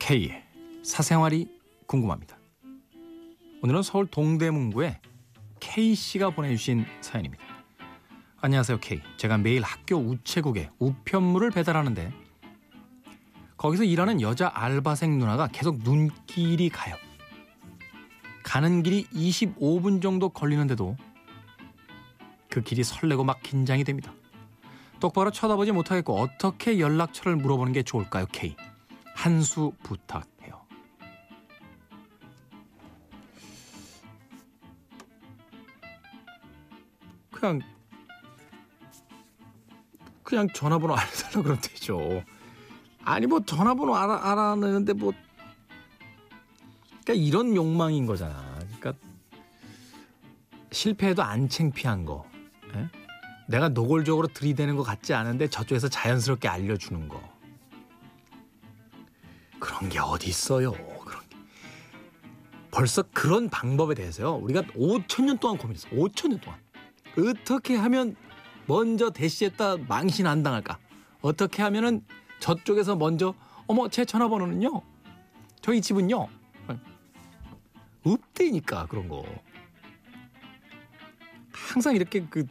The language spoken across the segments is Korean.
K의 사생활이 궁금합니다. 오늘은 서울 동대문구에 K 씨가 보내주신 사연입니다. 안녕하세요 K. 제가 매일 학교 우체국에 우편물을 배달하는데 거기서 일하는 여자 알바생 누나가 계속 눈길이 가요. 가는 길이 25분 정도 걸리는데도 그 길이 설레고 막 긴장이 됩니다. 똑바로 쳐다보지 못하겠고 어떻게 연락처를 물어보는 게 좋을까요, K? 한 수 부탁해요. 그냥 그냥 전화번호 알려달라 그러면 되죠. 아니 뭐 전화번호 알아 알아내는데 뭐 그러니까 이런 욕망인 거잖아. 그러니까 실패해도 안 창피한 거. 에? 내가 노골적으로 들이대는 것 같지 않은데 저쪽에서 자연스럽게 알려주는 거. 그런 게 어디 있어요? 그런 게. 벌써 그런 방법에 대해서요. 우리가 5천 년 동안 고민했어. 5천 년 동안. 어떻게 하면 먼저 대시했다 망신 안 당할까? 어떻게 하면은 저쪽에서 먼저 어머 제 전화번호는요. 저희 집은요. 없대니까 그런 거. 항상 이렇게 그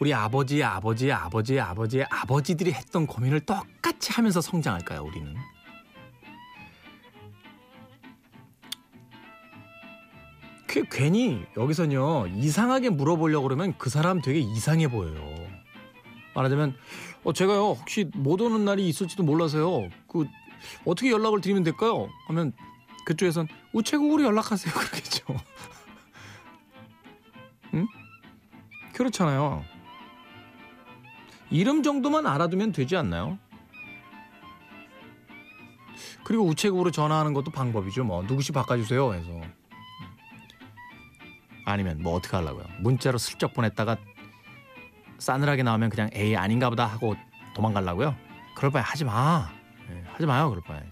우리 아버지의 아버지의 아버지의 아버지의 아버지들이 했던 고민을 똑같이 하면서 성장할까요, 우리는? 괜히 여기서는요 이상하게 물어보려고 그러면 그 사람 되게 이상해 보여요. 말하자면 어 제가요 혹시 못 오는 날이 있을지도 몰라서요. 그 어떻게 연락을 드리면 될까요? 하면 그쪽에선 우체국으로 연락하세요 그러겠죠. 응? 그렇잖아요. 이름 정도만 알아두면 되지 않나요? 그리고 우체국으로 전화하는 것도 방법이죠. 뭐 누구시 바꿔주세요 해서 아니면 뭐 어떻게 하려고요? 문자로 슬쩍 보냈다가 싸늘하게 나오면 그냥 에이 아닌가 보다 하고 도망가려고요? 그럴 바에 하지 마. 네, 하지 마요 그럴 바에.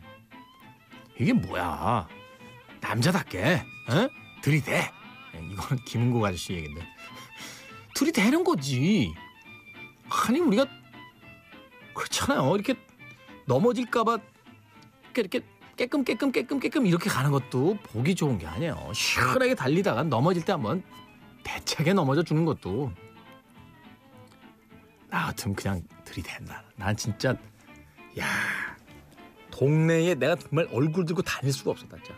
이게 뭐야? 남자답게 에? 들이대. 네, 이거는 김은국 아저씨 얘긴데. 들이대는 거지. 아니 우리가 그렇잖아요. 이렇게 넘어질까봐 이렇게 이렇게 깨끔 깨끔 깨끔 깨끔 이렇게 가는 것도 보기 좋은 게 아니에요. 시원하게 달리다가 넘어질 때 한번 대차게 넘어져 주는 것도 나 같으면 그냥 들이댄다. 난 진짜 야 동네에 내가 정말 얼굴 들고 다닐 수가 없었다. 진짜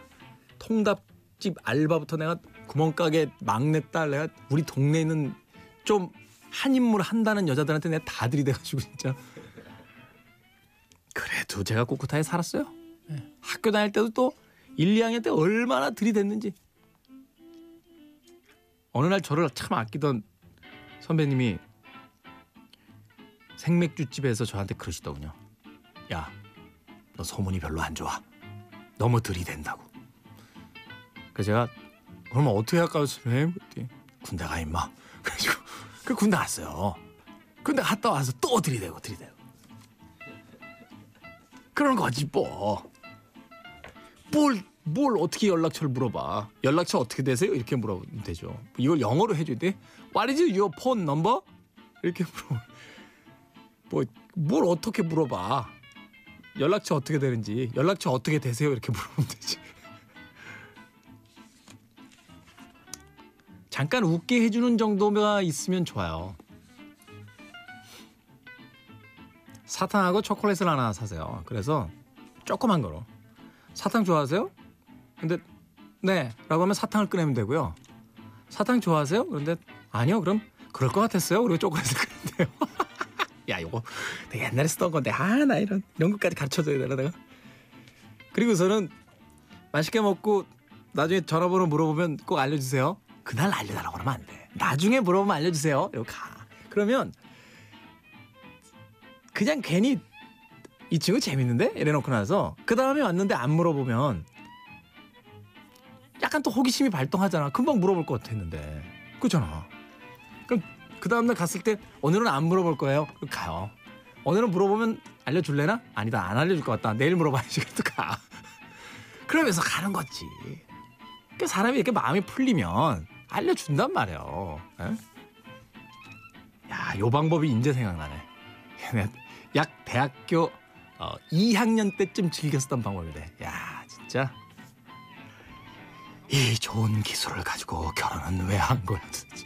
통닭집 알바부터 내가 구멍가게 막내딸 내가 우리 동네에 있는 좀 한 인물 한다는 여자들한테 내가 다 들이대가지고 진짜 그래도 제가 꿋꿋하게 살았어요. 네. 학교 다닐 때도 또 1, 2학년 때 얼마나 들이댔는지 어느 날 저를 참 아끼던 선배님이 생맥주집에서 저한테 그러시더군요. 야, 너 소문이 별로 안 좋아. 너무 들이댄다고. 그래서 제가 그러면 어떻게 할까요, 선생님? 군대 가 임마. 그래가지고 그 군대 갔어요. 군대 갔다 와서 또 들이대고 들이대고. 그런 거지 뭐. 뭘, 뭘 어떻게 연락처를 물어봐. 연락처 어떻게 되세요? 이렇게 물어보면 되죠. 이걸 영어로 해줘야 돼. What is your phone number? 이렇게 물어. 뭐, 뭘 어떻게 물어봐. 연락처 어떻게 되는지, 연락처 어떻게 되세요? 이렇게 물어보면 되지. 잠깐 웃게 해주는 정도가 있으면 좋아요. 사탕하고 초콜릿을 하나 사세요. 그래서 조그만 거로. 사탕 좋아하세요? 근데 네 라고 하면 사탕을 꺼내면 되고요. 사탕 좋아하세요? 그런데 아니요 그럼 그럴 것 같았어요. 그리고 초콜릿을 꺼낸대요. 야 이거 내가 옛날에 쓰던 건데 아 나 이런 이런 것까지 가르쳐줘야 되나 내가. 그리고서는 맛있게 먹고 나중에 전화번호 물어보면 꼭 알려주세요. 그날 알려달라고 그러면 안 돼. 나중에 물어보면 알려주세요. 이거 가. 그러면 그냥 괜히 이 친구 재밌는데? 이래놓고 나서 그 다음에 왔는데 안 물어보면 약간 또 호기심이 발동하잖아. 금방 물어볼 것 같았는데. 그렇잖아. 그럼 그 다음날 갔을 때 오늘은 안 물어볼 거예요. 가요. 오늘은 물어보면 알려줄래나? 아니다. 안 알려줄 것 같다. 내일 물어봐야지. 그래도 가. 그러면서 가는 거지. 그 사람이 이렇게 마음이 풀리면 알려준단 말이에요. 에? 야, 요 방법이 이제 생각나네. 약 대학교 어, 2학년 때쯤 즐겼었던 방법이래. 야 진짜 이 좋은 기술을 가지고 결혼은 왜 한? 진짜.